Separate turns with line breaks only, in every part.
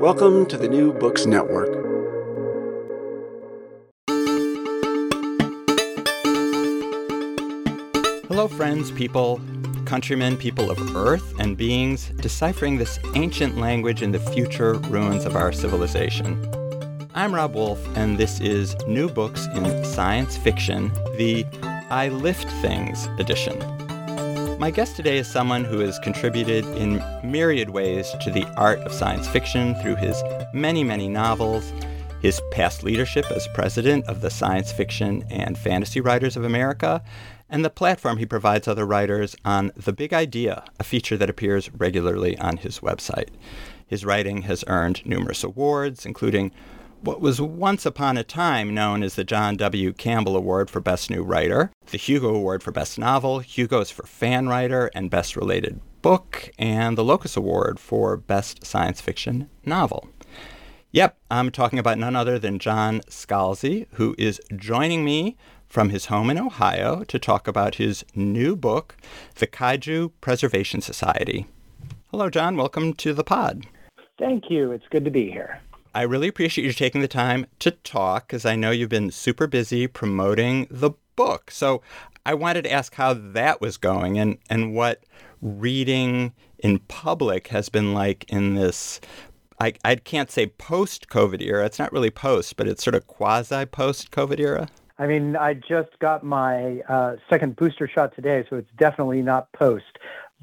Welcome to the New Books Network.
Hello, friends, people, countrymen, people of Earth, and beings deciphering this ancient language in the future ruins of our civilization. I'm Rob Wolf, and this is New Books in Science Fiction, the I Lift Things edition. My guest today is someone who has contributed in myriad ways to the art of science fiction through his many, many novels, his past leadership as president of the Science Fiction and Fantasy Writers of America, and the platform he provides other writers on The Big Idea, a feature that appears regularly on his website. His writing has earned numerous awards, including what was once upon a time known as the John W. Campbell Award for Best New Writer, the Hugo Award for Best Novel, Hugo's for Fan Writer and Best Related Book, and the Locus Award for Best Science Fiction Novel. Yep, I'm talking about none other than John Scalzi, who is joining me from his home in Ohio to talk about his new book, The Kaiju Preservation Society. Hello, John. Welcome to the pod.
Thank you. It's good to be here.
I really appreciate you taking the time to talk because I know you've been super busy promoting the book. So I wanted to ask how that was going and, and what reading in public has been like in this. I, I can't say post COVID era. It's not really post, but it's sort of quasi post COVID era.
I mean, I just got my uh, second booster shot today, so it's definitely not post.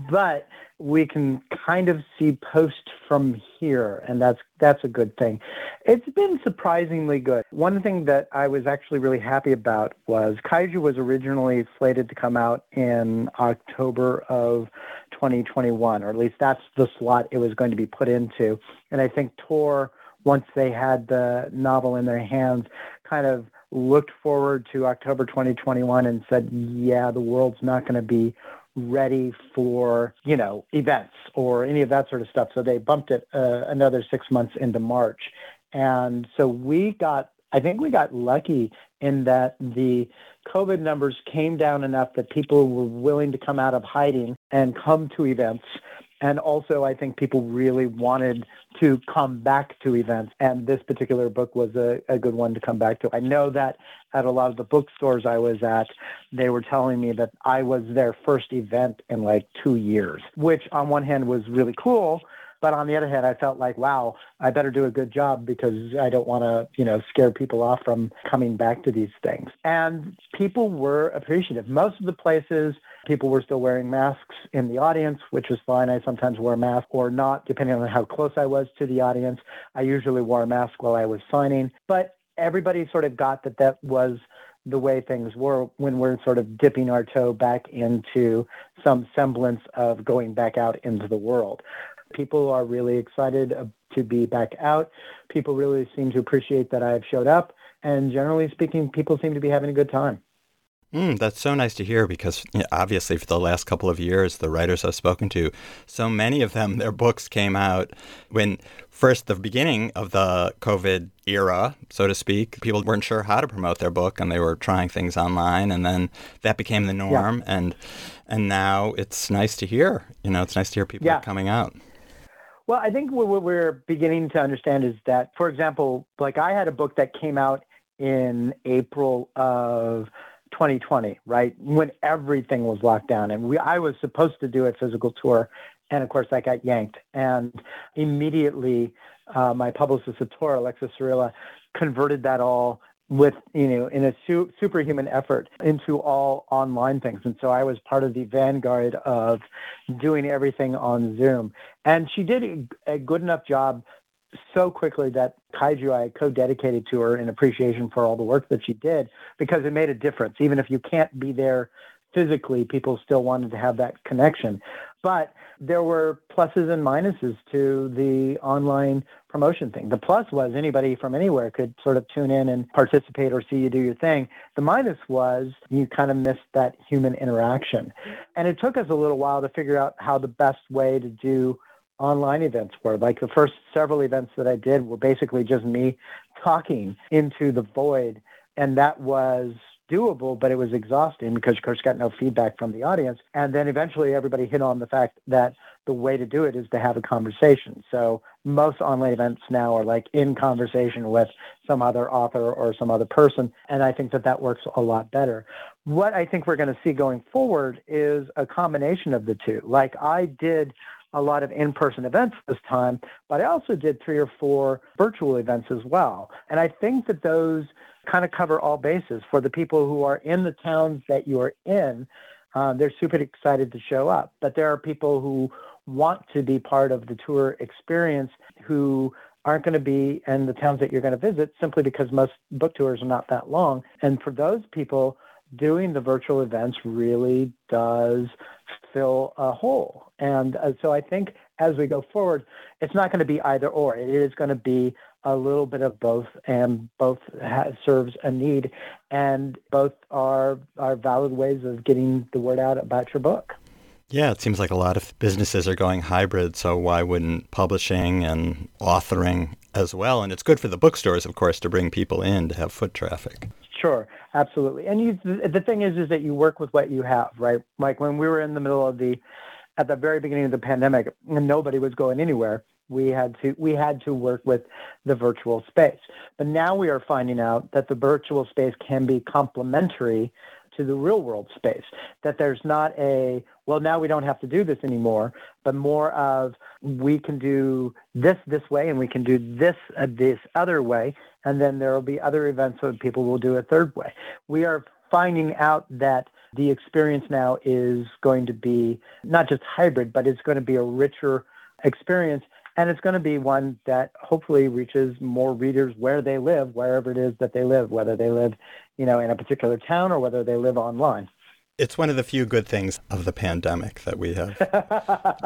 But we can kind of see post from here, and that's that's a good thing. It's been surprisingly good. One thing that I was actually really happy about was Kaiju was originally slated to come out in October of 2021, or at least that's the slot it was going to be put into. And I think Tor, once they had the novel in their hands, kind of looked forward to October 2021 and said, yeah, the world's not going to be ready for you know events or any of that sort of stuff. So they bumped it uh, another six months into march. And so we got i think we got lucky in that the covid numbers came down enough that people were willing to come out of hiding and come to events and also, I think people really wanted to come back to events, and this particular book was a, a good one to come back to. I know that at a lot of the bookstores I was at, they were telling me that I was their first event in like two years, which on one hand was really cool. But on the other hand, I felt like, wow, I better do a good job because I don't want to, you know, scare people off from coming back to these things. And people were appreciative. Most of the places People were still wearing masks in the audience, which was fine. I sometimes wore a mask or not, depending on how close I was to the audience. I usually wore a mask while I was signing, but everybody sort of got that that was the way things were when we're sort of dipping our toe back into some semblance of going back out into the world. People are really excited to be back out. People really seem to appreciate that I've showed up. And generally speaking, people seem to be having a good time.
Mm, that's so nice to hear because you know, obviously, for the last couple of years, the writers I've spoken to, so many of them, their books came out when first the beginning of the COVID era, so to speak. People weren't sure how to promote their book and they were trying things online, and then that became the norm. Yeah. And and now it's nice to hear. You know, it's nice to hear people yeah. coming out.
Well, I think what we're beginning to understand is that, for example, like I had a book that came out in April of 2020, right? When everything was locked down. And we, I was supposed to do a physical tour. And of course, I got yanked. And immediately, uh, my publicist at Tor, Alexis Saarela, converted that all with you know in a su- superhuman effort into all online things and so i was part of the vanguard of doing everything on zoom and she did a good enough job so quickly that kaiju i co-dedicated to her in appreciation for all the work that she did because it made a difference even if you can't be there physically people still wanted to have that connection but there were pluses and minuses to the online promotion thing. The plus was anybody from anywhere could sort of tune in and participate or see you do your thing. The minus was you kind of missed that human interaction. And it took us a little while to figure out how the best way to do online events were. Like the first several events that I did were basically just me talking into the void. And that was doable, but it was exhausting because, of course, got no feedback from the audience. And then eventually everybody hit on the fact that the way to do it is to have a conversation. So most online events now are like in conversation with some other author or some other person. And I think that that works a lot better. What I think we're going to see going forward is a combination of the two. Like I did a lot of in-person events this time, but I also did three or four virtual events as well. And I think that those kind of cover all bases for the people who are in the towns that you're in. Uh, they're super excited to show up, but there are people who want to be part of the tour experience who aren't going to be in the towns that you're going to visit simply because most book tours are not that long. And for those people, doing the virtual events really does fill a hole. And uh, so I think as we go forward, it's not going to be either or. It is going to be a little bit of both, and both has, serves a need, and both are are valid ways of getting the word out about your book.
Yeah, it seems like a lot of businesses are going hybrid, so why wouldn't publishing and authoring as well? And it's good for the bookstores, of course, to bring people in to have foot traffic.
Sure, absolutely. And you, the thing is, is that you work with what you have, right? Like when we were in the middle of the, at the very beginning of the pandemic, and nobody was going anywhere we had to we had to work with the virtual space but now we are finding out that the virtual space can be complementary to the real world space that there's not a well now we don't have to do this anymore but more of we can do this this way and we can do this uh, this other way. And then there will be other events where people will do a third way. We are finding out that the experience now is going to be not just hybrid but it's going to be a richer experience. And it's going to be one that hopefully reaches more readers where they live, wherever it is that they live, whether they live, you know, in a particular town or whether they live online.
It's one of the few good things of the pandemic that we have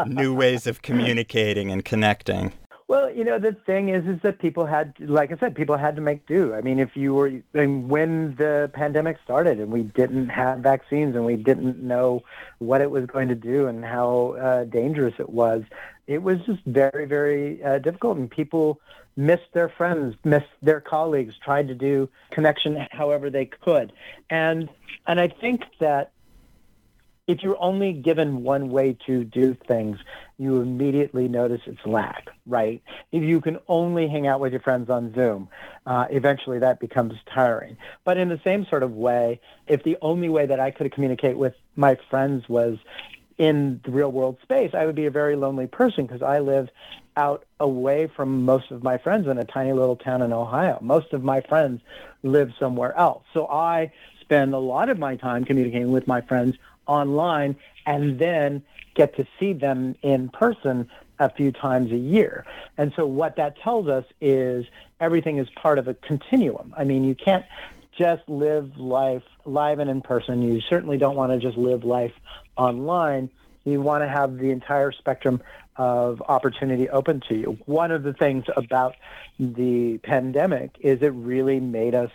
new ways of communicating and connecting.
Well, you know, the thing is, is that people had, like I said, people had to make do. I mean, if you were, and when the pandemic started and we didn't have vaccines and we didn't know what it was going to do and how uh, dangerous it was, it was just very, very uh, difficult. And people missed their friends, missed their colleagues, tried to do connection however they could. And, and I think that if you're only given one way to do things, you immediately notice its lack, right? If you can only hang out with your friends on Zoom, uh, eventually that becomes tiring. But in the same sort of way, if the only way that I could communicate with my friends was in the real world space, I would be a very lonely person because I live out away from most of my friends in a tiny little town in Ohio. Most of my friends live somewhere else. So I spend a lot of my time communicating with my friends online and then get to see them in person a few times a year. And so what that tells us is everything is part of a continuum. I mean, you can't just live life live and in person. You certainly don't want to just live life online. You want to have the entire spectrum of opportunity open to you. One of the things about the pandemic is it really made us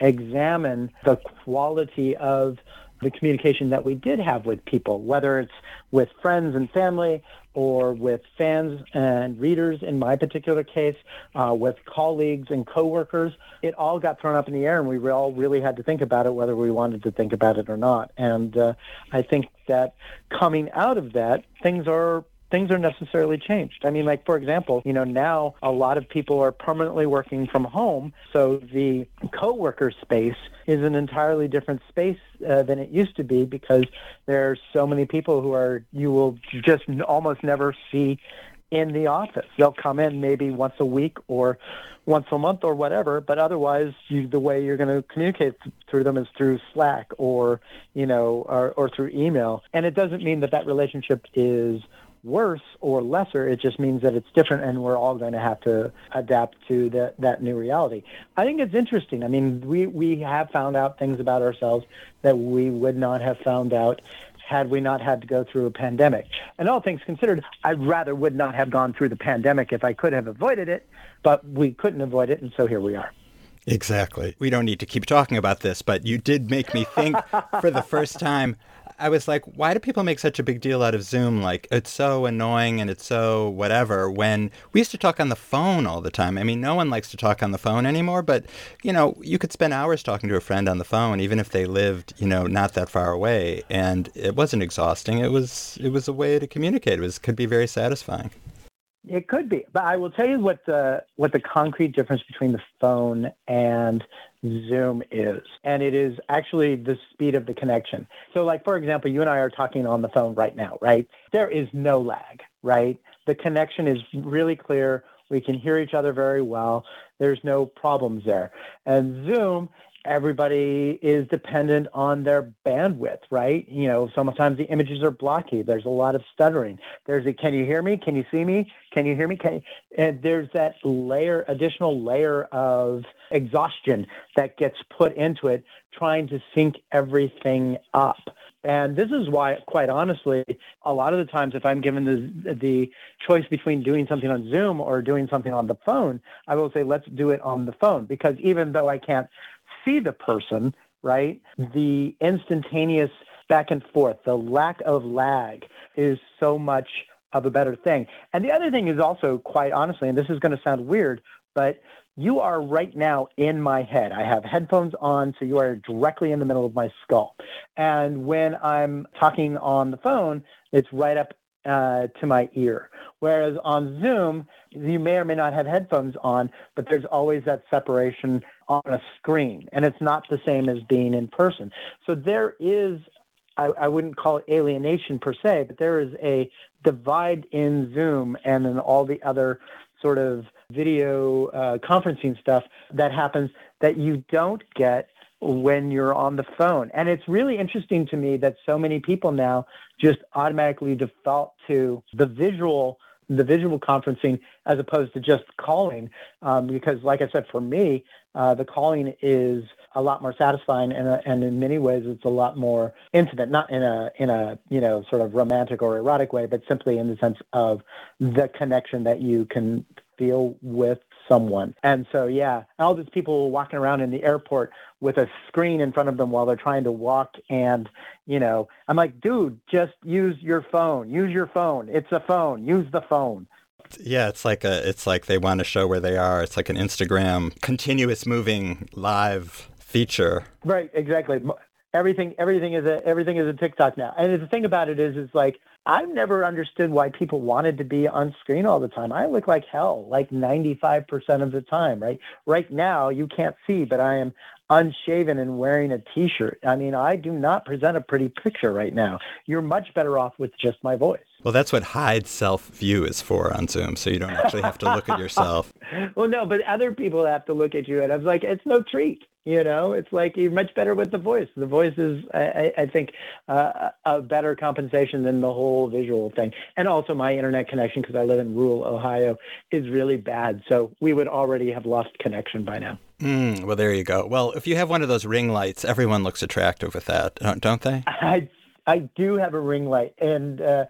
examine the quality of the communication that we did have with people, whether it's with friends and family or with fans and readers in my particular case, uh, with colleagues and coworkers, it all got thrown up in the air and we all really had to think about it whether we wanted to think about it or not. And uh, I think that coming out of that, things are things are necessarily changed. I mean, like, for example, you know, now a lot of people are permanently working from home. So the co-worker space is an entirely different space uh, than it used to be because there's so many people who are, you will just almost never see in the office. They'll come in maybe once a week or once a month or whatever, but otherwise you, the way you're going to communicate th- through them is through Slack or, you know, or, or through email. And it doesn't mean that that relationship is worse or lesser. It just means that it's different and we're all going to have to adapt to that, that new reality. I think it's interesting. I mean, we, we have found out things about ourselves that we would not have found out had we not had to go through a pandemic. And all things considered, I rather would not have gone through the pandemic if I could have avoided it, but we couldn't avoid it, and so here we are.
Exactly. We don't need to keep talking about this, but you did make me think for the first time I was like, why do people make such a big deal out of Zoom? Like, it's so annoying and it's so whatever. When we used to talk on the phone all the time. I mean, no one likes to talk on the phone anymore, but, you know, you could spend hours talking to a friend on the phone, even if they lived, you know, not that far away. And it wasn't exhausting. It was, it was a way to communicate. It was, could be very satisfying.
It could be, but I will tell you what the what the concrete difference between the phone and Zoom is, and it is actually the speed of the connection. So, like for example, you and I are talking on the phone right now, right? There is no lag, right? The connection is really clear. We can hear each other very well. There's no problems there. And Zoom everybody is dependent on their bandwidth, right? You know, sometimes the images are blocky. There's a lot of stuttering. There's a, can you hear me? Can you see me? Can you hear me? Can you? and there's that layer, additional layer of exhaustion that gets put into it, trying to sync everything up. And this is why, quite honestly, a lot of the times, if I'm given the the choice between doing something on Zoom or doing something on the phone, I will say let's do it on the phone because even though I can't see the person, right? The instantaneous back and forth, the lack of lag is so much of a better thing. And the other thing is also, quite honestly, and this is going to sound weird, but you are right now in my head. I have headphones on, so you are directly in the middle of my skull. And when I'm talking on the phone, it's right up uh, to my ear. Whereas on Zoom, you may or may not have headphones on, but there's always that separation on a screen, and it's not the same as being in person. So there is, I, I wouldn't call it alienation per se, but there is a divide in Zoom and in all the other sort of video uh, conferencing stuff that happens that you don't get when you're on the phone. And it's really interesting to me that so many people now just automatically default to the visual the visual conferencing as opposed to just calling um, because like i said for me uh, the calling is a lot more satisfying and, uh, and in many ways it's a lot more intimate not in a in a you know sort of romantic or erotic way but simply in the sense of the connection that you can feel with someone. And so, yeah, all these people walking around in the airport with a screen in front of them while they're trying to walk. And, you know, I'm like, dude, just use your phone. Use your phone. It's a phone. Use the phone.
Yeah, it's like a it's like they want to show where they are. It's like an Instagram continuous moving live feature.
Right, exactly. Everything everything is a everything is a TikTok now. And the thing about it is is like I've never understood why people wanted to be on screen all the time. I look like hell, like 95% of the time, right? Right now, you can't see, but I am unshaven and wearing a t-shirt. I mean, I do not present a pretty picture right now. You're much better off with just my voice.
Well, that's what hide self view is for on Zoom, so you don't actually have to look at yourself.
well, no, but other people have to look at you, and I was like, it's no treat. You know, it's like you're much better with the voice. The voice is, I, I think, uh, a better compensation than the whole visual thing. And also, my internet connection, because I live in rural Ohio, is really bad. So we would already have lost connection by now.
Mm, well, there you go. Well, if you have one of those ring lights, everyone looks attractive with that, don't they?
I I do have a ring light, and uh,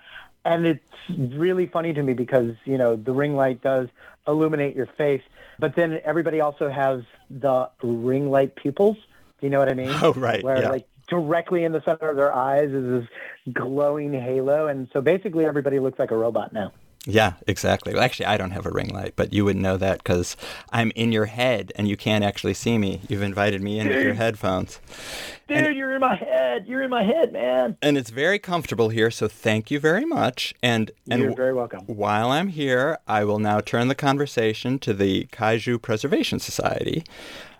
and it's really funny to me because you know the ring light does illuminate your face, but then everybody also has the ring light pupils. Do you know what I mean?
Oh, right.
Where
yeah.
like directly in the center of their eyes is this glowing halo, and so basically everybody looks like a robot now.
Yeah, exactly. Well, actually, I don't have a ring light, but you would know that because I'm in your head and you can't actually see me. You've invited me in with your headphones.
Dude, and, you're in my head. You're in my head, man.
And it's very comfortable here, so thank you very much. And and
you're very welcome.
While I'm here, I will now turn the conversation to the Kaiju Preservation Society.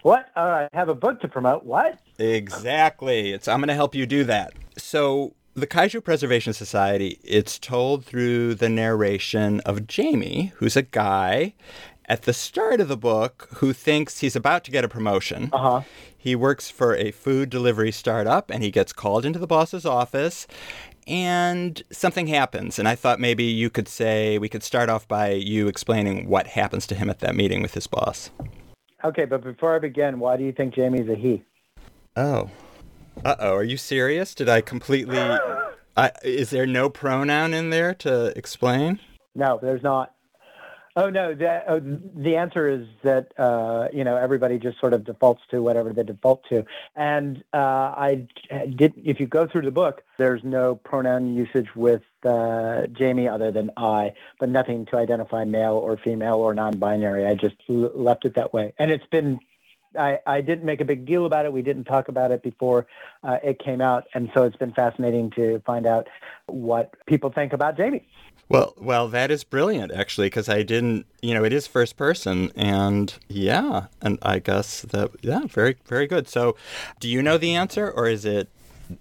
What? Uh, I have a book to promote. What?
Exactly. It's I'm going to help you do that. So the Kaiju Preservation Society, it's told through the narration of Jamie, who's a guy at the start of the book who thinks he's about to get a promotion.
Uh-huh.
He works for a food delivery startup and he gets called into the boss's office and something happens. And I thought maybe you could say, we could start off by you explaining what happens to him at that meeting with his boss.
Okay, but before I begin, why do you think Jamie's a he?
Oh. Uh oh, are you serious? Did I completely. I, is there no pronoun in there to explain?
No, there's not. Oh no, the, oh, the answer is that uh, you know everybody just sort of defaults to whatever they default to, and uh, I did. If you go through the book, there's no pronoun usage with uh, Jamie other than I, but nothing to identify male or female or non-binary. I just l- left it that way, and it's been. I, I didn't make a big deal about it. We didn't talk about it before uh, it came out, and so it's been fascinating to find out what people think about Jamie.
Well, well, that is brilliant, actually, because I didn't, you know, it is first person, and yeah, and I guess that, yeah, very, very good. So, do you know the answer, or is it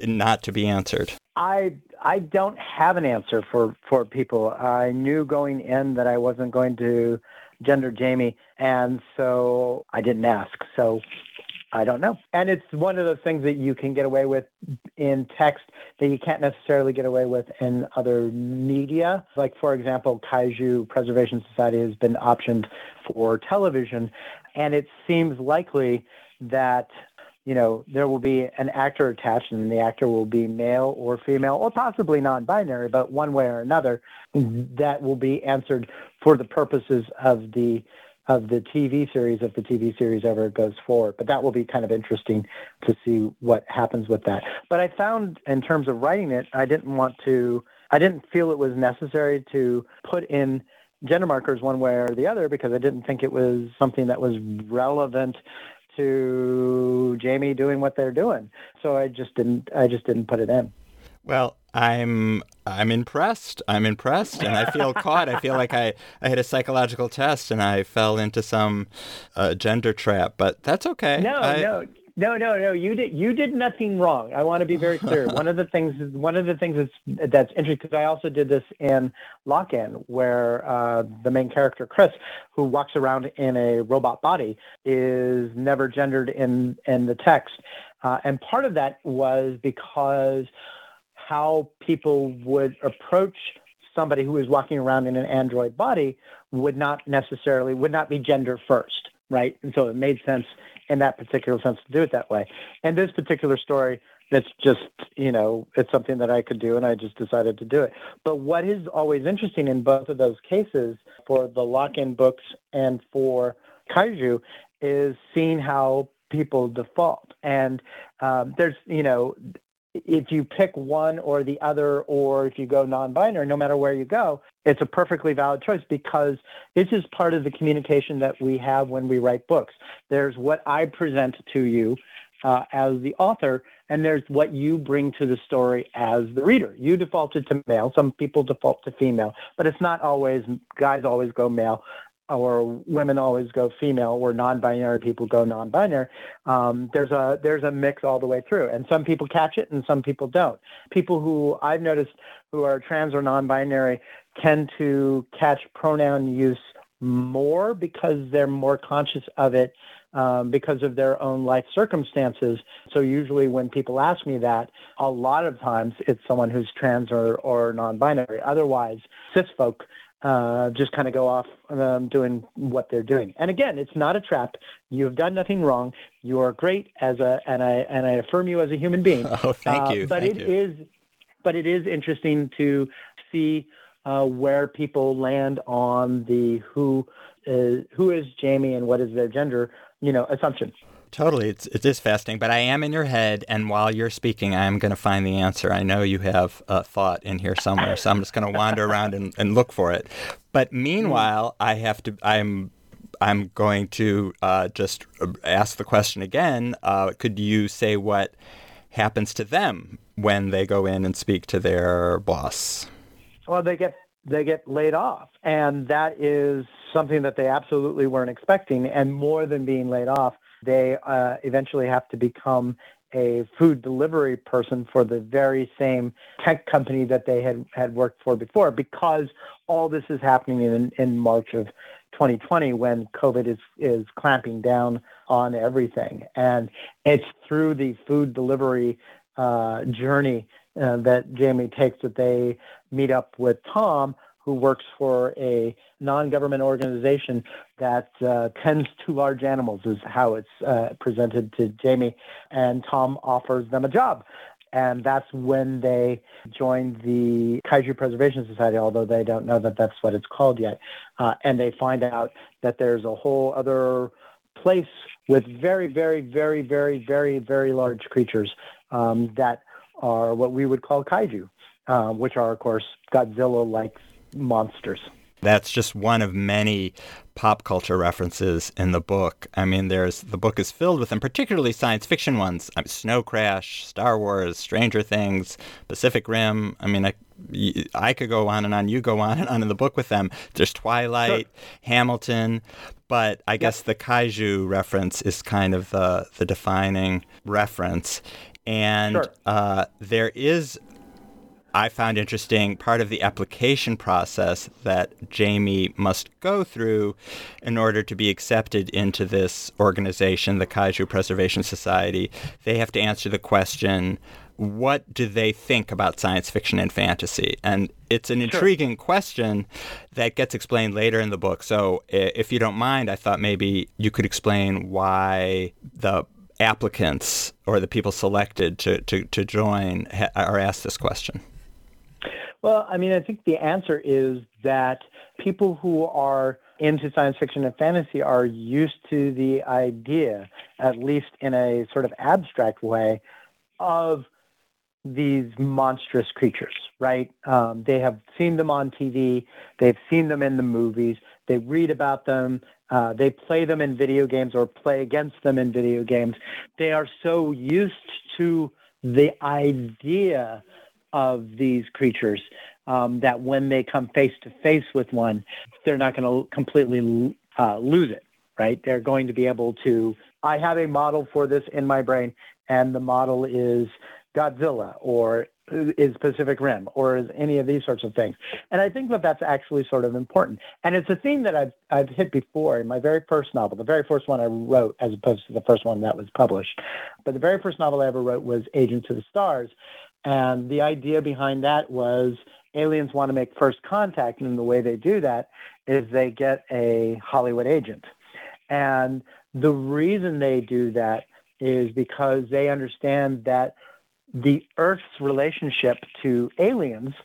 not to be answered?
I I don't have an answer for for people. I knew going in that I wasn't going to gender Jamie, and so I didn't ask. So I don't know. And it's one of those things that you can get away with in text that you can't necessarily get away with in other media. Like, for example, Kaiju Preservation Society has been optioned for television, and it seems likely that you know, there will be an actor attached and the actor will be male or female or possibly non-binary, but one way or another that will be answered for the purposes of the of the TV series if the TV series ever goes forward. But that will be kind of interesting to see what happens with that. But I found in terms of writing it, I didn't want to, I didn't feel it was necessary to put in gender markers one way or the other because I didn't think it was something that was relevant to Jamie doing what they're doing. So I just didn't, I just didn't put it in.
Well, I'm I'm impressed. I'm impressed, and I feel caught. I feel like I, I had a psychological test and I fell into some uh, gender trap. But that's okay.
No,
I,
no, no, no, no. You did you did nothing wrong. I want to be very clear. one of the things one of the things that's that's interesting because I also did this in Lock In, where uh, the main character Chris, who walks around in a robot body, is never gendered in in the text, uh, and part of that was because how people would approach somebody who is walking around in an android body would not necessarily would not be gender first right? And so it made sense in that particular sense to do it that way. And this particular story that's just you know it's something that i could do and i just decided to do it. But what is always interesting in both of those cases for the lock-in books and for kaiju is seeing how people default. And um, there's you know if you pick one or the other, or if you go non-binary, no matter where you go, it's a perfectly valid choice because this is part of the communication that we have when we write books. There's what I present to you uh, as the author, and there's what you bring to the story as the reader. You defaulted to male. Some people default to female, but it's not always. Guys always go male or women always go female, or non-binary people go non-binary. Um, there's a there's a mix all the way through, and some people catch it, and some people don't. People who I've noticed who are trans or non-binary tend to catch pronoun use more because they're more conscious of it um, because of their own life circumstances. So usually when people ask me that, a lot of times it's someone who's trans or, or non-binary. Otherwise, cis folk uh, just kind of go off um, doing what they're doing. And again, it's not a trap. You have done nothing wrong. You are great as a, and I and I affirm you as a human being.
Oh, thank you.
Uh, but
thank
it
you.
is, but it is interesting to see uh, where people land on the who is, who is Jamie and what is their gender, you know, assumption.
Totally, it's it is fascinating. But I am in your head, and while you're speaking, I am going to find the answer. I know you have a thought in here somewhere, so I'm just going to wander around and, and look for it. But meanwhile, I have to. I'm I'm going to uh, just ask the question again. Uh, could you say what happens to them when they go in and speak to their boss?
Well, they get they get laid off, and that is something that they absolutely weren't expecting. And more than being laid off, they uh, eventually have to become a food delivery person for the very same tech company that they had, had worked for before because all this is happening in, in March of 2020 when COVID is, is clamping down on everything. And it's through the food delivery uh, journey uh, that Jamie takes that they meet up with Tom, who works for a non-government organization that uh, tends to large animals, is how it's uh, presented to Jamie. And Tom offers them a job. And that's when they join the Kaiju Preservation Society, although they don't know that that's what it's called yet. Uh, and they find out that there's a whole other place with very, very, very, very, very, very large creatures um, that are what we would call kaiju, uh, which are, of course, Godzilla-like monsters.
That's just one of many pop culture references in the book. I mean, there's the book is filled with them, particularly science fiction ones. I mean, Snow Crash, Star Wars, Stranger Things, Pacific Rim. I mean, I, I could go on and on. You go on and on in the book with them. There's Twilight, sure. Hamilton, but I yep. guess the kaiju reference is kind of the the defining reference. And sure. uh, there is I found interesting part of the application process that Jamie must go through in order to be accepted into this organization, the Kaiju Preservation Society. They have to answer the question what do they think about science fiction and fantasy? And it's an intriguing sure. question that gets explained later in the book. So, if you don't mind, I thought maybe you could explain why the applicants or the people selected to, to, to join ha- are asked this question.
Well, I mean, I think the answer is that people who are into science fiction and fantasy are used to the idea, at least in a sort of abstract way, of these monstrous creatures, right? Um, they have seen them on TV, they've seen them in the movies, they read about them, uh, they play them in video games or play against them in video games. They are so used to the idea of these creatures um, that when they come face to face with one, they're not going to completely uh, lose it, right? They're going to be able to. I have a model for this in my brain, and the model is Godzilla or is Pacific Rim or is any of these sorts of things. And I think that that's actually sort of important. And it's a theme that I've, I've hit before in my very first novel, the very first one I wrote as opposed to the first one that was published. But the very first novel I ever wrote was Agents of the Stars. And the idea behind that was aliens want to make first contact, and the way they do that is they get a Hollywood agent. And the reason they do that is because they understand that the Earth's relationship to aliens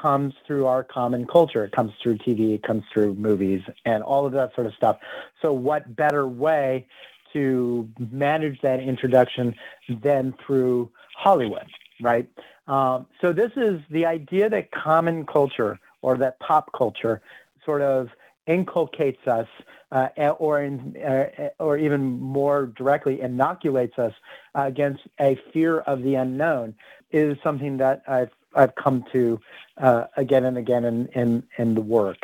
comes through our common culture. It comes through TV, it comes through movies, and all of that sort of stuff. So, what better way to manage that introduction than through Hollywood? Right? Um, so this is the idea that common culture or that pop culture sort of inculcates us uh, or in, uh, or even more directly inoculates us against a fear of the unknown is something that I've I've come to uh, again and again in, in, in the work.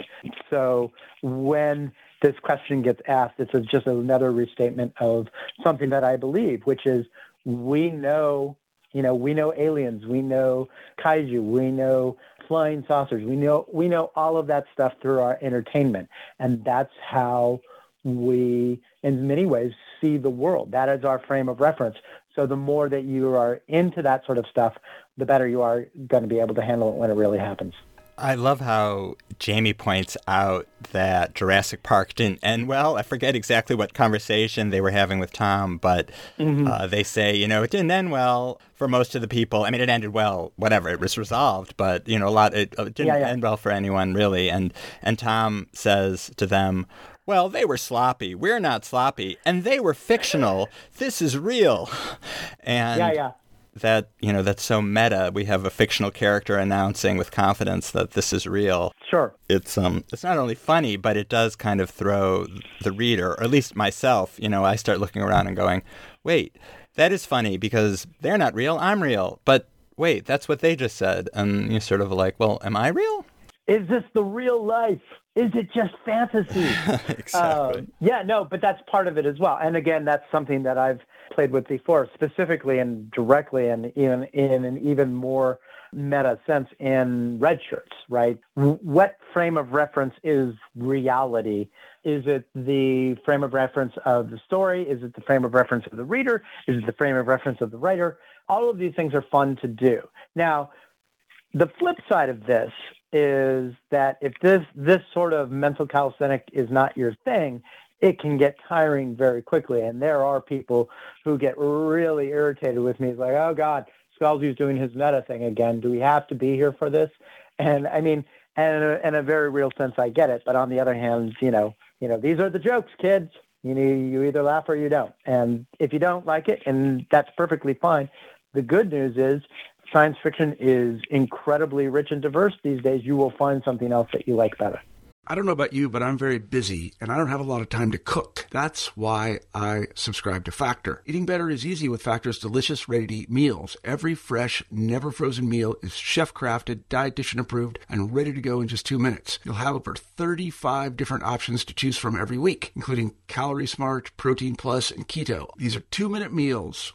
So when this question gets asked, it's just another restatement of something that I believe, which is we know you know, we know aliens, we know kaiju, we know flying saucers, we know we know all of that stuff through our entertainment, and that's how we, in many ways, see the world. That is our frame of reference. So the more that you are into that sort of stuff, the better you are going to be able to handle it when it really happens.
I love how Jamie points out that Jurassic Park didn't end well. I forget exactly what conversation they were having with Tom, but mm-hmm. uh, they say, you know, it didn't end well for most of the people. I mean, it ended well, whatever, it was resolved, but, you know, a lot, it, it didn't yeah, yeah. end well for anyone really. And, and Tom says to them, well, they were sloppy. We're not sloppy. And they were fictional. This is real. And
yeah, yeah
that you know that's so meta. We have a fictional character announcing with confidence that this is real.
Sure.
It's um it's not only funny, but it does kind of throw the reader, or at least myself, you know, I start looking around and going, "Wait, that is funny because they're not real, I'm real." But wait, that's what they just said. And you're sort of like, "Well, am I real?"
Is this the real life? Is it just fantasy?
exactly. Uh,
yeah, no, but that's part of it as well. And again, that's something that I've played with before, specifically and directly, and even in an even more meta sense in red shirts, right? What frame of reference is reality? Is it the frame of reference of the story? Is it the frame of reference of the reader? Is it the frame of reference of the writer? All of these things are fun to do. Now, the flip side of this is that if this this sort of mental calisthenic is not your thing, it can get tiring very quickly. And there are people who get really irritated with me. It's like, oh God, Scalzi's doing his meta thing again. Do we have to be here for this? And I mean, and in a, in a very real sense, I get it. But on the other hand, you know, you know, these are the jokes, kids. You know, you either laugh or you don't. And if you don't like it, and that's perfectly fine. The good news is science fiction is incredibly rich and diverse these days. You will find something else that you like better.
I don't know about you, but I'm very busy and I don't have a lot of time to cook. That's why I subscribe to Factor. Eating better is easy with Factor's delicious, ready to eat meals. Every fresh, never frozen meal is chef crafted, dietitian approved, and ready to go in just two minutes. You'll have over 35 different options to choose from every week, including Calorie Smart, Protein Plus, and Keto. These are two minute meals.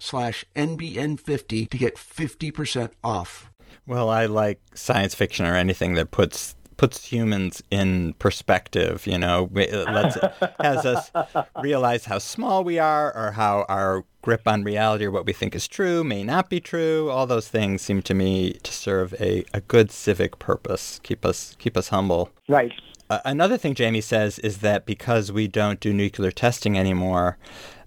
slash NBN50 to get 50% off.
Well, I like science fiction or anything that puts puts humans in perspective, you know, lets has us realize how small we are or how our grip on reality or what we think is true may not be true. All those things seem to me to serve a, a good civic purpose, keep us keep us humble.
Right.
Uh, another thing Jamie says is that because we don't do nuclear testing anymore,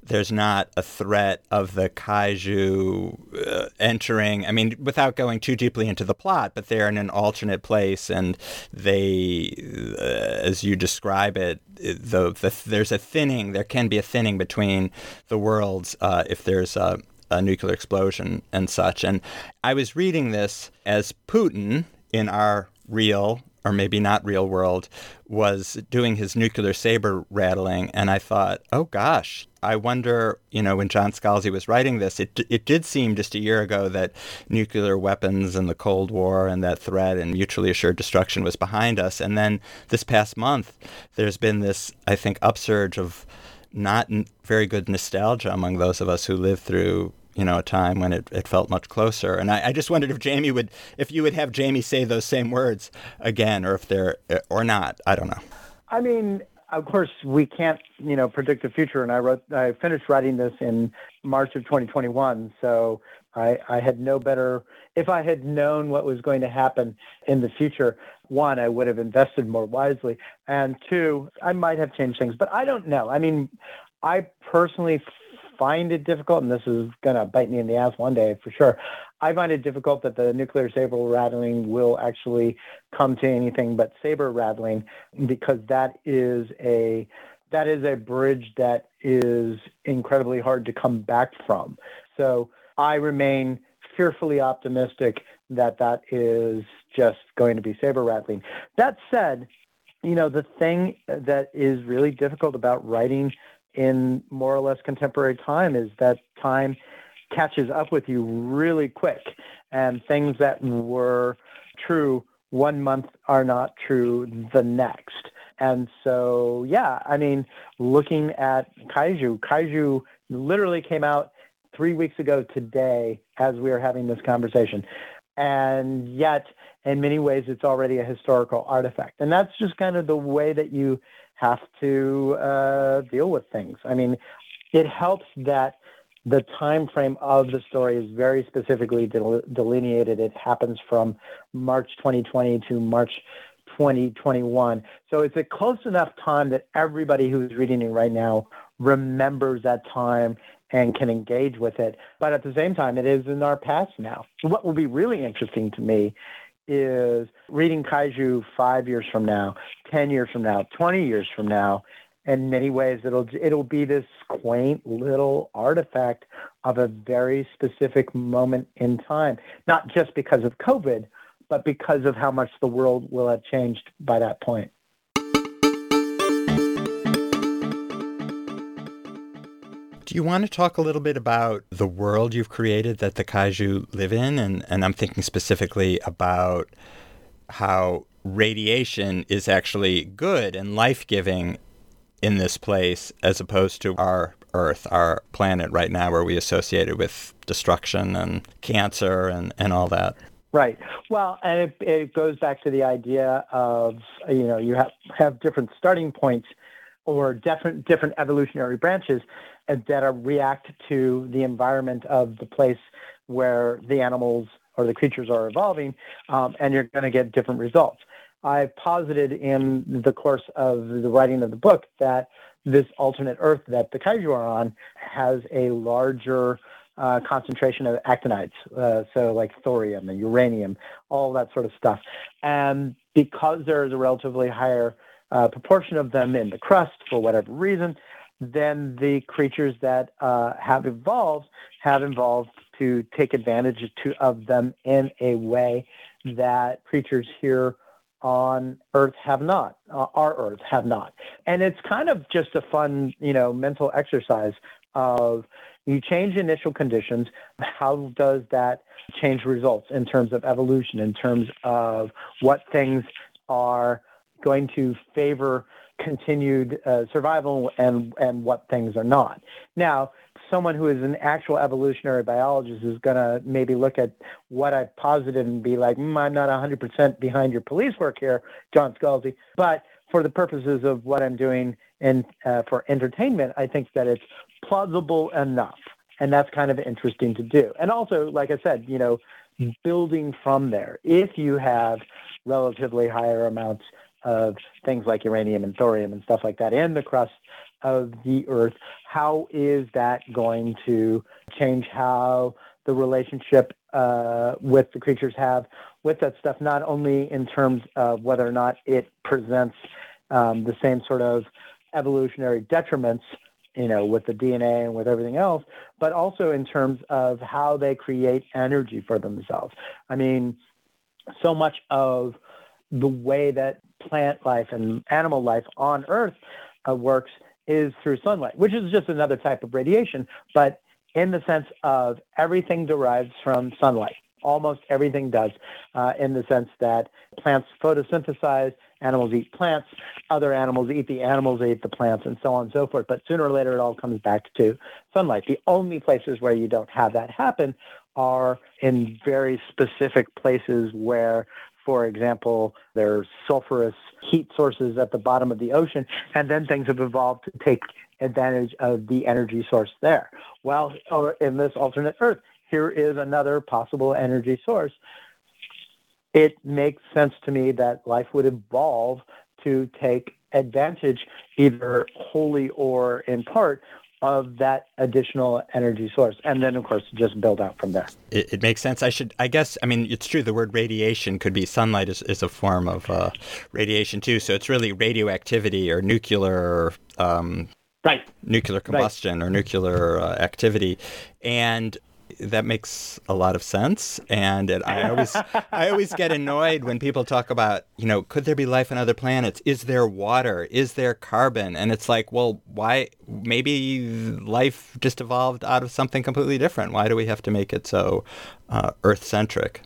there's not a threat of the kaiju uh, entering. I mean, without going too deeply into the plot, but they're in an alternate place, and they, uh, as you describe it, the, the, there's a thinning. There can be a thinning between the worlds uh, if there's a, a nuclear explosion and such. And I was reading this as Putin in our real or maybe not real world, was doing his nuclear saber rattling. And I thought, oh gosh, I wonder, you know, when John Scalzi was writing this, it, it did seem just a year ago that nuclear weapons and the Cold War and that threat and mutually assured destruction was behind us. And then this past month, there's been this, I think, upsurge of not very good nostalgia among those of us who lived through you know, a time when it, it felt much closer. And I, I, just wondered if Jamie would, if you would have Jamie say those same words again, or if they're, or not. I don't know.
I mean, of course, we can't, you know, predict the future. And I wrote, I finished writing this in March of 2021. So I, I had no better, if I had known what was going to happen in the future, one, I would have invested more wisely. And two, I might have changed things, but I don't know. I mean, I personally find it difficult, and this is going to bite me in the ass one day for sure. I find it difficult that the nuclear saber rattling will actually come to anything but saber rattling because that is a that is a bridge that is incredibly hard to come back from. So I remain fearfully optimistic that that is just going to be saber rattling. That said, you know, the thing that is really difficult about writing in more or less contemporary time is that time catches up with you really quick and things that were true one month are not true the next. And so, yeah, I mean, looking at Kaiju, Kaiju literally came out three weeks ago today as we are having this conversation. And yet, in many ways, it's already a historical artifact. And that's just kind of the way that you have to uh, deal with things. I mean, it helps that the time frame of the story is very specifically del- delineated. It happens from March 2020 to March 2021. So it's a close enough time that everybody who's reading it right now remembers that time and can engage with it. But at the same time, it is in our past now. What will be really interesting to me is reading kaiju five years from now, 10 years from now, 20 years from now. In many ways, it'll it'll be this quaint little artifact of a very specific moment in time, not just because of COVID, but because of how much the world will have changed by that point.
Do you want to talk a little bit about the world you've created that the kaiju live in? And, and I'm thinking specifically about how radiation is actually good and life giving in this place as opposed to our Earth, our planet right now, where we associate it with destruction and cancer and, and all that.
Right. Well, and it, it goes back to the idea of, you know, you have, have different starting points or different, different evolutionary branches that are, react to the environment of the place where the animals or the creatures are evolving, um, and you're going to get different results. I posited in the course of the writing of the book that this alternate Earth that the kaiju are on has a larger uh, concentration of actinides, uh, so like thorium and uranium, all that sort of stuff. And because there is a relatively higher uh, proportion of them in the crust for whatever reason, then the creatures that uh, have evolved have evolved to take advantage to, of them in a way that creatures here on Earth have not, uh, our Earth have not. And it's kind of just a fun, you know, mental exercise of you change initial conditions. How does that change results in terms of evolution, in terms of what things are going to favor continued uh, survival and, and what things are not? Now, someone who is an actual evolutionary biologist is going to maybe look at what I posited and be like, mm, I'm not 100% behind your police work here, John Scalzi. But for the purposes of what I'm doing and uh, for entertainment, I think that it's plausible enough. And that's kind of interesting to do. And also, like I said, you know, building from there. If you have relatively higher amounts of things like uranium and thorium and stuff like that in the crust of the earth, how is that going to change how the relationship uh, with the creatures have with that stuff, not only in terms of whether or not it presents um, the same sort of evolutionary detriments, you know, with the DNA and with everything else, but also in terms of how they create energy for themselves. I mean, so much of the way that plant life and animal life on Earth uh, works is through sunlight, which is just another type of radiation, but in the sense of everything derives from sunlight. Almost everything does, uh, in the sense that plants photosynthesize, animals eat plants, other animals eat the animals, eat the plants, and so on and so forth. But sooner or later, it all comes back to sunlight. The only places where you don't have that happen are in very specific places where for example, there's sulfurous heat sources at the bottom of the ocean, and then things have evolved to take advantage of the energy source there. Well, in this alternate Earth, here is another possible energy source. It makes sense to me that life would evolve to take advantage, either wholly or in part, of that additional energy source. And then of course just build out from there.
It, it, makes sense. I should i guess i mean it's true the word radiation could be sunlight is, is a form of uh, radiation too. So it's really radioactivity or nuclear um,
right.
nuclear combustion right. or nuclear uh, activity. And that makes a lot of sense and it, i always i always get annoyed when people talk about you know could there be life on other planets? Is there water? Is there carbon? And it's like well why maybe life just evolved out of something completely different. Why do we have to make it so uh, earth centric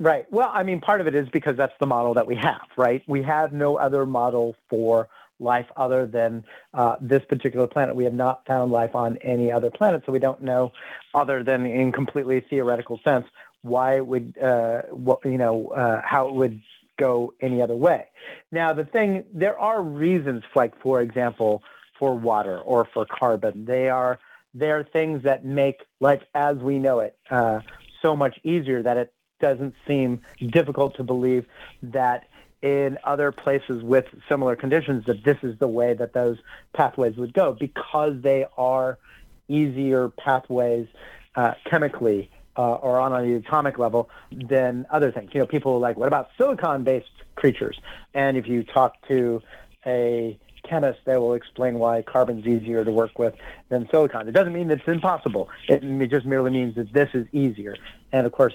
right. Well i mean part of it is because that's the model that we have right? We have no other model for life other than uh, this particular planet. We have not found life on any other planet, so we don't know, other than in completely theoretical sense, why it would, uh, what, you know, uh, how it would go any other way. Now, the thing, there are reasons, like for example, for water or for carbon. They are they are things that make life as we know it uh, so much easier that it doesn't seem difficult to believe that in other places with similar conditions that this is the way that those pathways would go because they are easier pathways uh, chemically uh, or on an atomic level than other things. You know, people are like, what about silicon-based creatures? And if you talk to a chemist, they will explain why carbon's easier to work with than silicon. It doesn't mean that it's impossible. It, it just merely means that this is easier. And of course,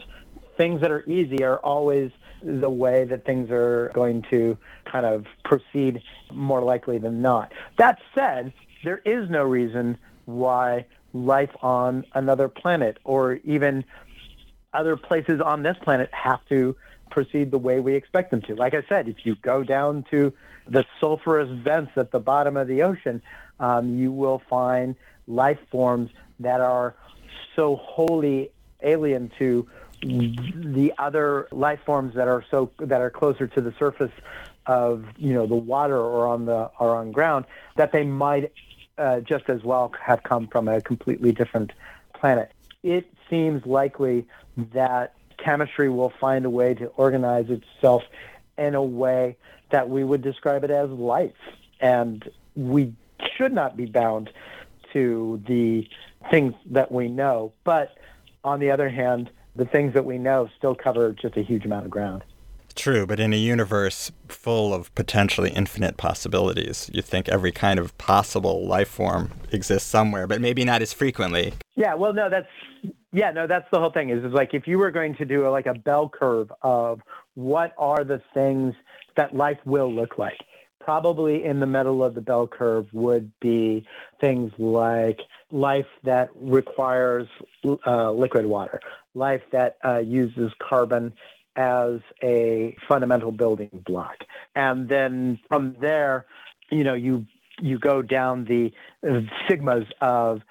things that are easy are always the way that things are going to kind of proceed more likely than not. That said, there is no reason why life on another planet or even other places on this planet have to proceed the way we expect them to. Like I said, if you go down to the sulfurous vents at the bottom of the ocean, um, you will find life forms that are so wholly alien to the other life forms that are so that are closer to the surface of you know the water or on the or on ground that they might uh, just as well have come from a completely different planet. It seems likely that chemistry will find a way to organize itself in a way that we would describe it as life, and we should not be bound to the things that we know. But on the other hand, the things that we know still cover just a huge amount of ground.
True, but in a universe full of potentially infinite possibilities, you think every kind of possible life form exists somewhere, but maybe not as frequently.
Yeah, well, no, that's yeah, no, that's the whole thing. Is, is like if you were going to do a, like a bell curve of what are the things that life will look like, probably in the middle of the bell curve would be things like life that requires uh, liquid water, life that uh, uses carbon as a fundamental building block. And then from there, you know, you you go down the uh, sigmas of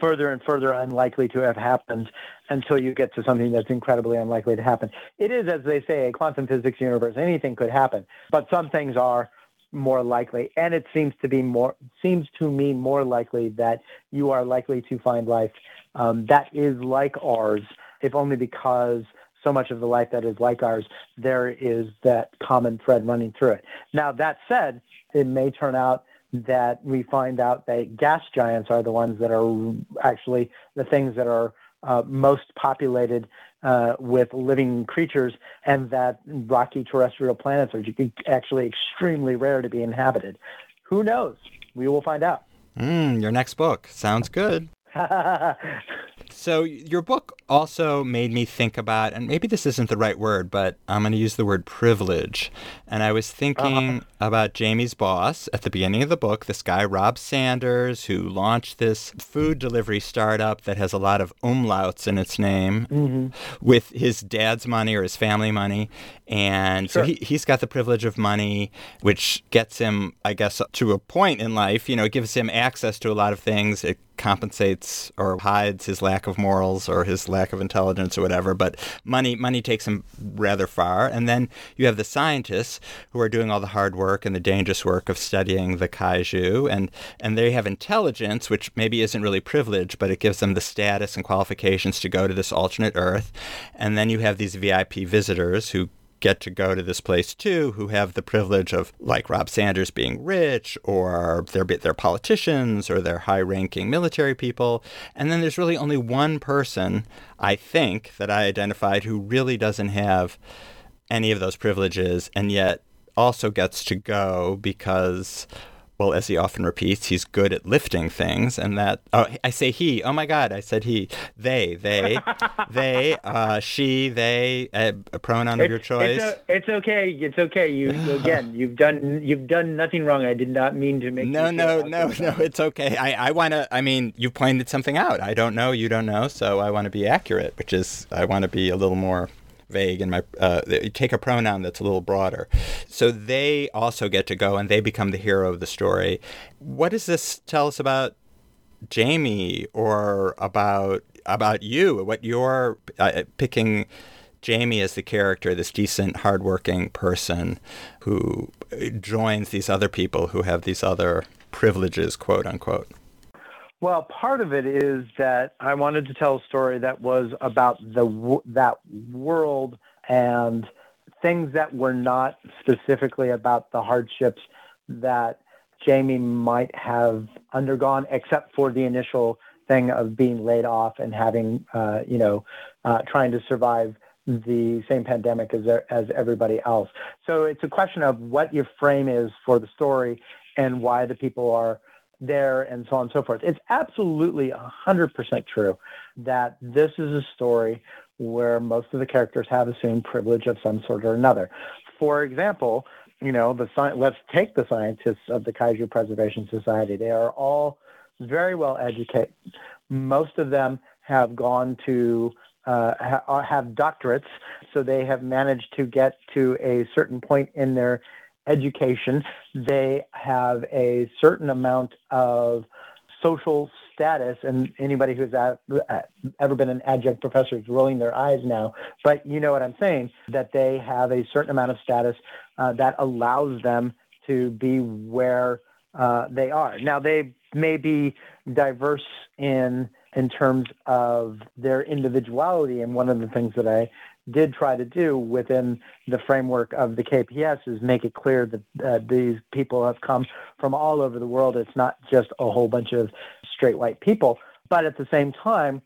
further and further unlikely to have happened until you get to something that's incredibly unlikely to happen. It is, as they say, a quantum physics universe. Anything could happen, but some things are more likely. And it seems to be more seems to me more likely that you are likely to find life um, that is like ours, if only because so much of the life that is like ours, there is that common thread running through it. Now that said, it may turn out that we find out that gas giants are the ones that are actually the things that are uh, most populated uh, with living creatures, and that rocky terrestrial planets are actually extremely rare to be inhabited. Who knows? We will find out.
Mm, your next book sounds good. so your book also made me think about, and maybe this isn't the right word, but I'm going to use the word privilege. And I was thinking uh-huh. about Jamie's boss at the beginning of the book, this guy Rob Santos, who launched this food delivery startup that has a lot of umlauts in its name, mm-hmm. with his dad's money or his family money. And sure. so he, he's got the privilege of money, which gets him, I guess, to a point in life. You know, it gives him access to a lot of things. It compensates or hides his lack of morals or his lack of intelligence or whatever. But money, money takes them rather far. And then you have the scientists who are doing all the hard work and the dangerous work of studying the kaiju, and and they have intelligence, which maybe isn't really privilege, but it gives them the status and qualifications to go to this alternate Earth. And then you have these VIP visitors who get to go to this place too who have the privilege of, like Rob Santos, being rich, or they're, they're politicians, or they're high ranking military people. And then there's really only one person, I think, that I identified who really doesn't have any of those privileges and yet also gets to go because well, as he often repeats, he's good at lifting things, and that oh, I say he. Oh my God, I said he. They, they, they, uh, she, they. A, a pronoun of your choice.
It's, a, it's, okay. It's okay. You again. You've done. You've done nothing wrong. I did not mean to make.
No, no, no, no. It's okay. I, I want to. I mean, you pointed something out. I don't know. You don't know. So I want to be accurate, which is I want to be a little more vague and my uh, take a pronoun that's a little broader. So they also get to go and they become the hero of the story. What does this tell us about Jamie or about about you? What you're uh, picking Jamie as the character, this decent, hardworking person who joins these other people who have these other privileges, quote unquote.
Well, part of it is that I wanted to tell a story that was about the that world and things that were not specifically about the hardships that Jamie might have undergone, except for the initial thing of being laid off and having, uh, you know, uh, trying to survive the same pandemic as as everybody else. So it's a question of what your frame is for the story and why the people are there and so on and so forth. It's absolutely 100% true that this is a story where most of the characters have assumed privilege of some sort or another. For example, you know, the let's take the scientists of the Kaiju Preservation Society. They are all very well educated. Most of them have gone to uh, ha- uh, have doctorates, so they have managed to get to a certain point in their education. They have a certain amount of social status, and anybody who's at, ever been an adjunct professor is rolling their eyes now. But you know what I'm saying? That they have a certain amount of status uh, that allows them to be where uh, they are. Now they may be diverse in in terms of their individuality, and one of the things that I did try to do within the framework of the KPS is make it clear that uh, these people have come from all over the world. It's not just a whole bunch of straight white people, but at the same time,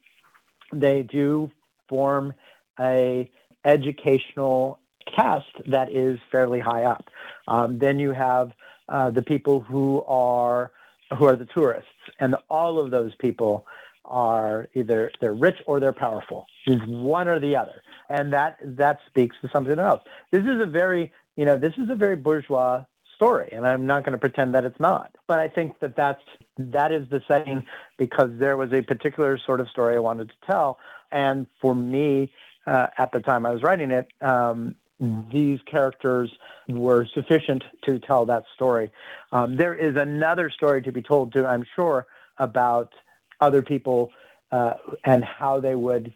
they do form a educational caste that is fairly high up. Um, then you have uh, the people who are who are the tourists, and all of those people are either they're rich or they're powerful. It's one or the other, and that that speaks to something else. This is a very you know this is a very bourgeois story, and I'm not going to pretend that it's not. But I think that that's that is the setting because there was a particular sort of story I wanted to tell, and for me uh, at the time I was writing it. Um, these characters were sufficient to tell that story. Um, there is another story to be told too, I'm sure, about other people uh, and how they would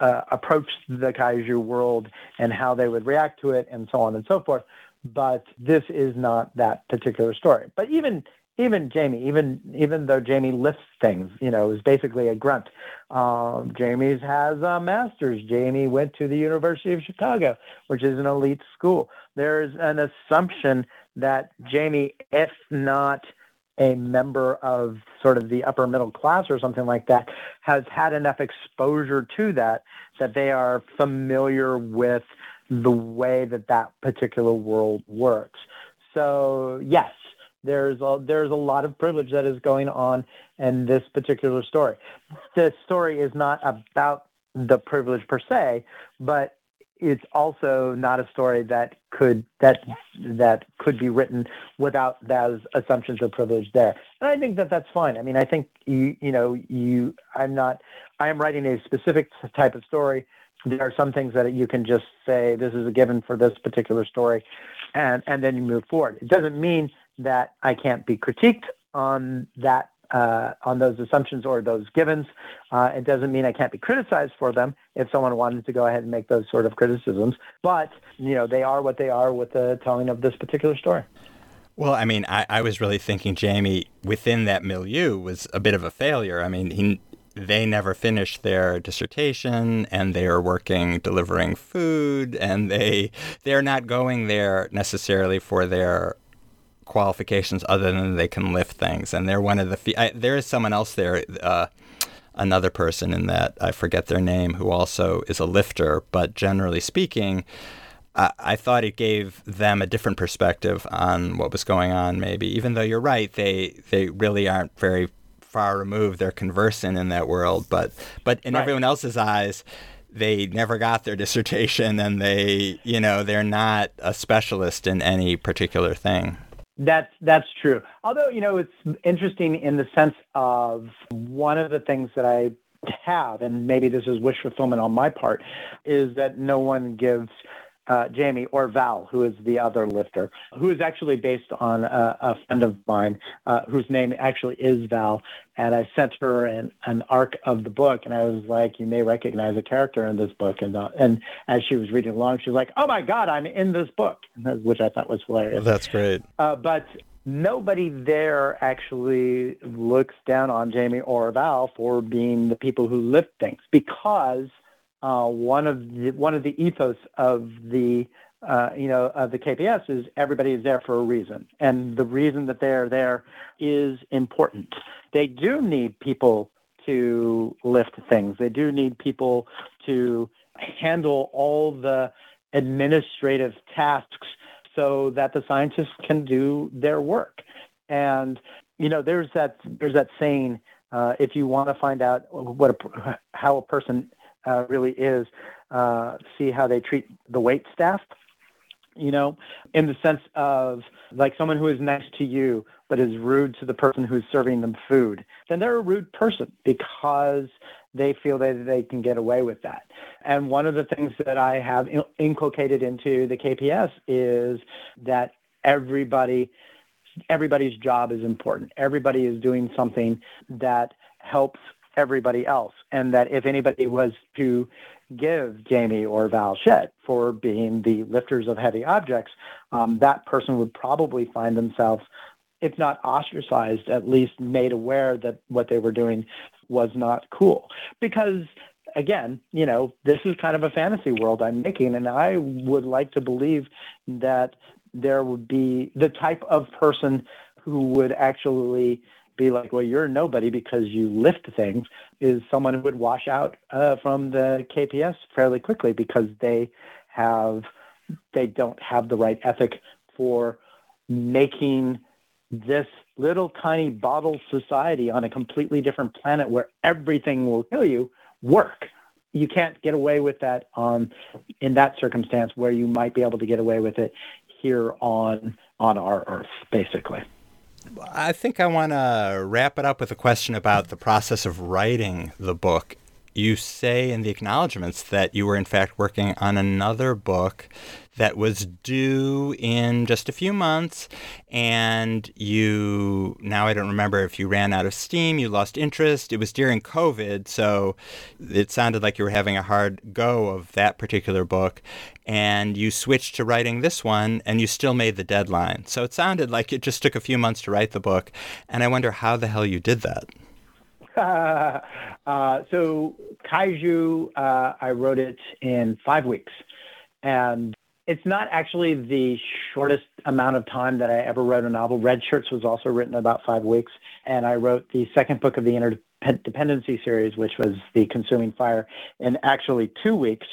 uh, approach the kaiju world and how they would react to it and so on and so forth. But this is not that particular story. But even even Jamie, even even though Jamie lifts things, you know, is basically a grunt. Um, Jamie's has a master's. Jamie went to the University of Chicago, which is an elite school. There's an assumption that Jamie, if not a member of sort of the upper middle class or something like that has had enough exposure to that that they are familiar with the way that that particular world works. So yes, there's a, there's a lot of privilege that is going on in this particular story. The story is not about the privilege per se, but it's also not a story that could that that could be written without those assumptions of privilege there. And I think that that's fine. I mean, I think you you know you I'm not I am writing a specific type of story. There are some things that you can just say this is a given for this particular story, and and then you move forward. It doesn't mean that I can't be critiqued on that uh, on those assumptions or those givens. Uh, it doesn't mean I can't be criticized for them if someone wanted to go ahead and make those sort of criticisms. But you know, they are what they are with the telling of this particular story.
Well, I mean, I, I was really thinking Jamie within that milieu was a bit of a failure. I mean, he they never finished their dissertation and they are working delivering food and they they're not going there necessarily for their qualifications other than they can lift things. And they're one of the. Fe- I, there is someone else there, uh, another person in that I forget their name, who also is a lifter. But generally speaking, I, I thought it gave them a different perspective on what was going on. Maybe even though you're right, they they really aren't very far removed. They're conversant in that world, but but in right. everyone else's eyes they never got their dissertation and they you know they're not a specialist in any particular thing
that's that's true. Although you know it's interesting in the sense of one of the things that I have, and maybe this is wish fulfillment on my part, is that no one gives uh, Jamie or Val, who is the other lifter, who is actually based on a, a friend of mine uh, whose name actually is Val. And I sent her an, an arc of the book, and I was like, "You may recognize a character in this book." And uh, and as she was reading along, she was like, "Oh my God, I'm in this book," which I thought was hilarious.
That's great.
Uh, but nobody there actually looks down on Jamie or Val for being the people who lift things because uh, one of the one of the ethos of the uh, you know of the KPS is everybody is there for a reason, and the reason that they are there is important. They do need people to lift things. They do need people to handle all the administrative tasks so that the scientists can do their work. And you know, there's that there's that saying: uh, if you want to find out what a, how a person uh, really is, uh, see how they treat the wait staff. You know, in the sense of like someone who is nice to you but is rude to the person who's serving them food, then they're a rude person because they feel that they can get away with that. And one of the things that I have inculcated into the KPS is that everybody everybody's job is important. Everybody is doing something that helps everybody else. And that if anybody was to give Jamie or Val shit for being the lifters of heavy objects, um, that person would probably find themselves, if not ostracized, at least made aware that what they were doing was not cool. Because again, you know, this is kind of a fantasy world I'm making, and I would like to believe that there would be the type of person who would actually be like, well, you're nobody because you lift things, is someone who would wash out uh, from the KPS fairly quickly because they have they don't have the right ethic for making this little tiny bottle society on a completely different planet where everything will kill you work. You can't get away with that on in that circumstance where you might be able to get away with it here on on our Earth, basically.
I think I want to wrap it up with a question about the process of writing the book. You say in the acknowledgments that you were, in fact, working on another book that was due in just a few months, and you now I don't remember if you ran out of steam, you lost interest. It was during COVID, so it sounded like you were having a hard go of that particular book, and you switched to writing this one, and you still made the deadline. So it sounded like it just took a few months to write the book, and I wonder how the hell you did that.
uh, so Kaiju, uh, I wrote it in five weeks, and it's not actually the shortest amount of time that I ever wrote a novel. Redshirts was also written about five weeks, and I wrote the second book of the Interdependency series, which was The Consuming Fire, in actually two weeks,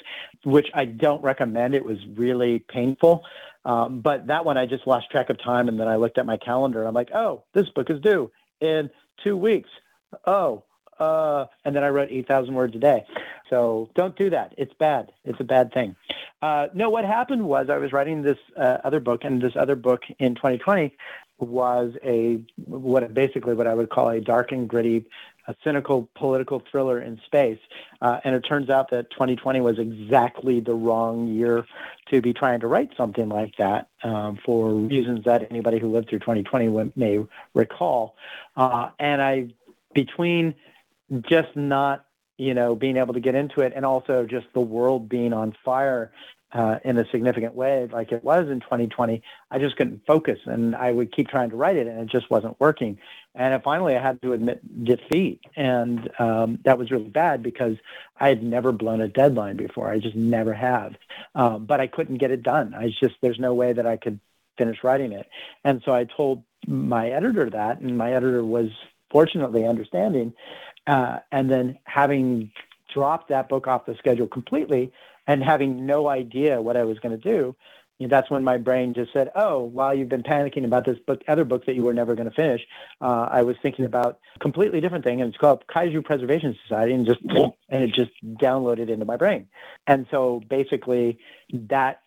which I don't recommend. It was really painful. Um, but that one, I just lost track of time, and then I looked at my calendar. I'm like, oh, this book is due in two weeks. Oh, uh, and then I wrote 8,000 words a day. So don't do that. It's bad. It's a bad thing. Uh, no, what happened was I was writing this uh, other book, and this other book in 2020 was a what basically what I would call a dark and gritty, a cynical political thriller in space. Uh, and it turns out that 2020 was exactly the wrong year to be trying to write something like that um, for reasons that anybody who lived through 2020 may recall. Uh, and I, between just not you know, being able to get into it and also just the world being on fire uh, in a significant way like it was in 2020, I just couldn't focus and I would keep trying to write it and it just wasn't working. And finally I had to admit defeat. And um, that was really bad because I had never blown a deadline before. I just never have. Um, but I couldn't get it done. I just, there's no way that I could finish writing it. And so I told my editor that, and my editor was fortunately understanding. Uh, and then having dropped that book off the schedule completely and having no idea what I was going to do, you know, that's when my brain just said, "Oh, while you've been panicking about this book, other book that you were never going to finish, uh, I was thinking about a completely different thing, and it's called Kaiju Preservation Society, and just and it just downloaded into my brain, and so basically that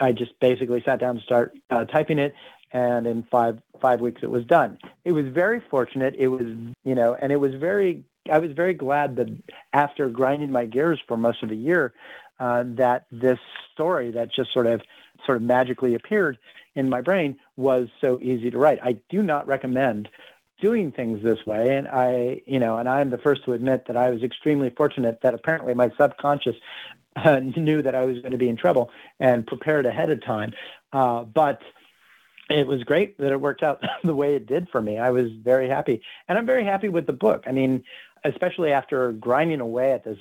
I just basically sat down and start uh, typing it, and in five five weeks it was done. It was very fortunate. It was you know, and it was very I was very glad that after grinding my gears for most of the year, uh, that this story that just sort of sort of magically appeared in my brain was so easy to write. I do not recommend doing things this way, and I, you know, and I'm the first to admit that I was extremely fortunate that apparently my subconscious uh, knew that I was going to be in trouble and prepared ahead of time. Uh, but it was great that it worked out the way it did for me. I was very happy, and I'm very happy with the book. I mean, especially after grinding away at this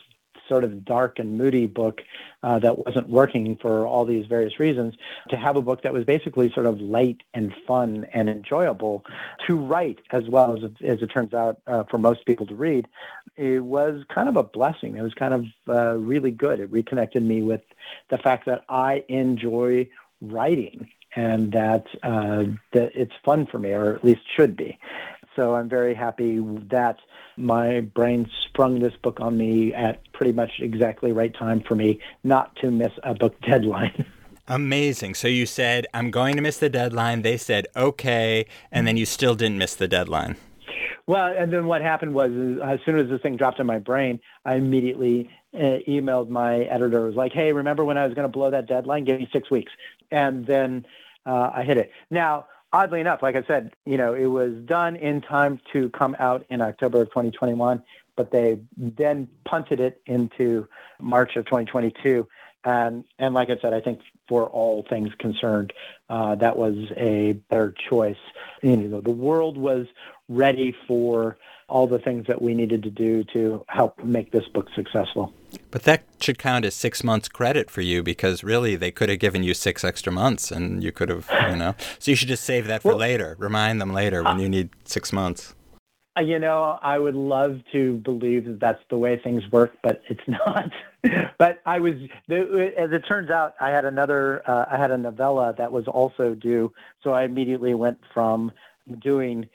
sort of dark and moody book uh, that wasn't working for all these various reasons, to have a book that was basically sort of light and fun and enjoyable to write as well as, as it turns out uh, for most people to read, it was kind of a blessing. It was kind of uh, really good. It reconnected me with the fact that I enjoy writing and that uh, that it's fun for me, or at least should be. So I'm very happy that my brain sprung this book on me at pretty much exactly right time for me not to miss a book deadline.
Amazing. So you said, I'm going to miss the deadline. They said, okay. And then you still didn't miss the deadline.
Well, and then what happened was, as soon as this thing dropped in my brain, I immediately uh, emailed my editor. It was like, "Hey, remember when I was going to blow that deadline? Give me six weeks." And then uh, I hit it. Now, oddly enough, like I said, you know, it was done in time to come out in October of 2021, but they then punted it into March of 2022. And and like I said, I think for all things concerned, uh, that was a better choice. You know, the world was ready for all the things that we needed to do to help make this book successful.
But that should count as six months credit for you because really they could have given you six extra months and you could have, you know. So you should just save that for well, later. Remind them later when you need six months.
Uh, you know, I would love to believe that that's the way things work, but it's not. but I was, as it turns out, I had another, uh, I had a novella that was also due. So I immediately went from doing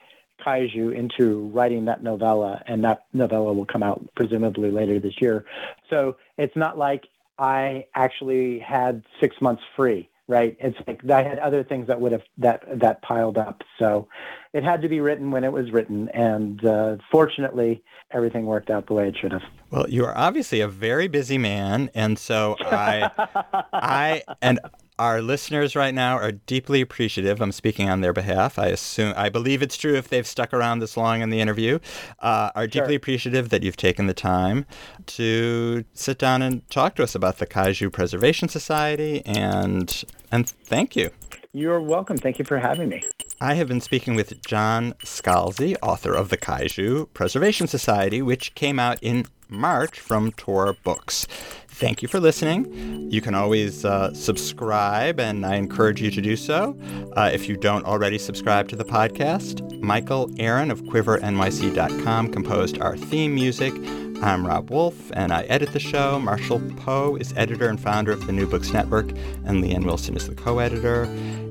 kaiju into writing that novella, and that novella will come out presumably later this year. So it's not like I actually had six months free, right? It's like I had other things that would have that that piled up. So it had to be written when it was written, and uh, fortunately, everything worked out the way it should have.
Well, you are obviously a very busy man, and so I, I and our listeners right now are deeply appreciative. I'm speaking on their behalf. I assume, I believe it's true if they've stuck around this long in the interview. Uh, are deeply sure. appreciative that you've taken the time to sit down and talk to us about the Kaiju Preservation Society, and and thank you.
You're welcome. Thank you for having me.
I have been speaking with John Scalzi, author of the Kaiju Preservation Society, which came out in March from Tor Books. Thank you for listening. You can always uh, subscribe, and I encourage you to do so. Uh, if you don't already subscribe to the podcast, Michael Aaron of QuiverNYC.com composed our theme music. I'm Rob Wolf, and I edit the show. Marshall Poe is editor and founder of the New Books Network, and Leanne Wilson is the co editor.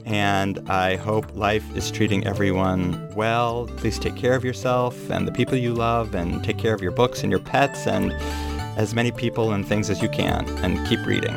And I hope life is treating everyone well. Please take care of yourself and the people you love, and take care of your books and your pets, and as many people and things as you can, and keep reading.